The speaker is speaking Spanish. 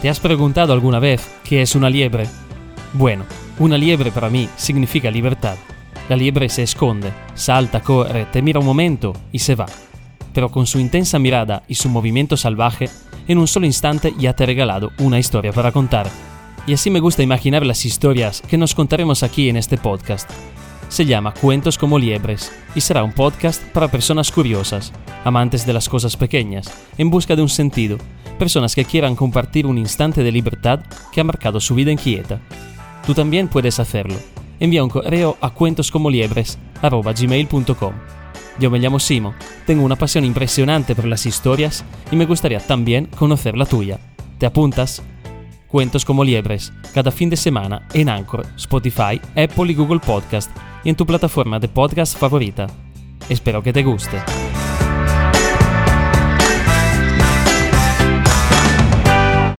¿Te has preguntado alguna vez qué es una liebre? Bueno, una liebre para mí significa libertad. La liebre se esconde, salta, corre, te mira un momento y se va. Pero con su intensa mirada y su movimiento salvaje, en un solo instante ya te ha regalado una historia para contar. Y así me gusta imaginar las historias que nos contaremos aquí en este podcast. Se llama Cuentos como Liebres y será un podcast para personas curiosas, amantes de las cosas pequeñas, en busca de un sentido, personas que quieran compartir un instante de libertad que ha marcado su vida inquieta. Tú también puedes hacerlo. Envía un correo a cuentoscomoliebres.gmail.com Yo me llamo Simo, tengo una pasión impresionante por las historias y me gustaría también conocer la tuya. ¿Te apuntas? Cuentos como liebres, cada fin de semana en Anchor, Spotify, Apple y Google Podcast y en tu plataforma de podcast favorita. Espero que te guste.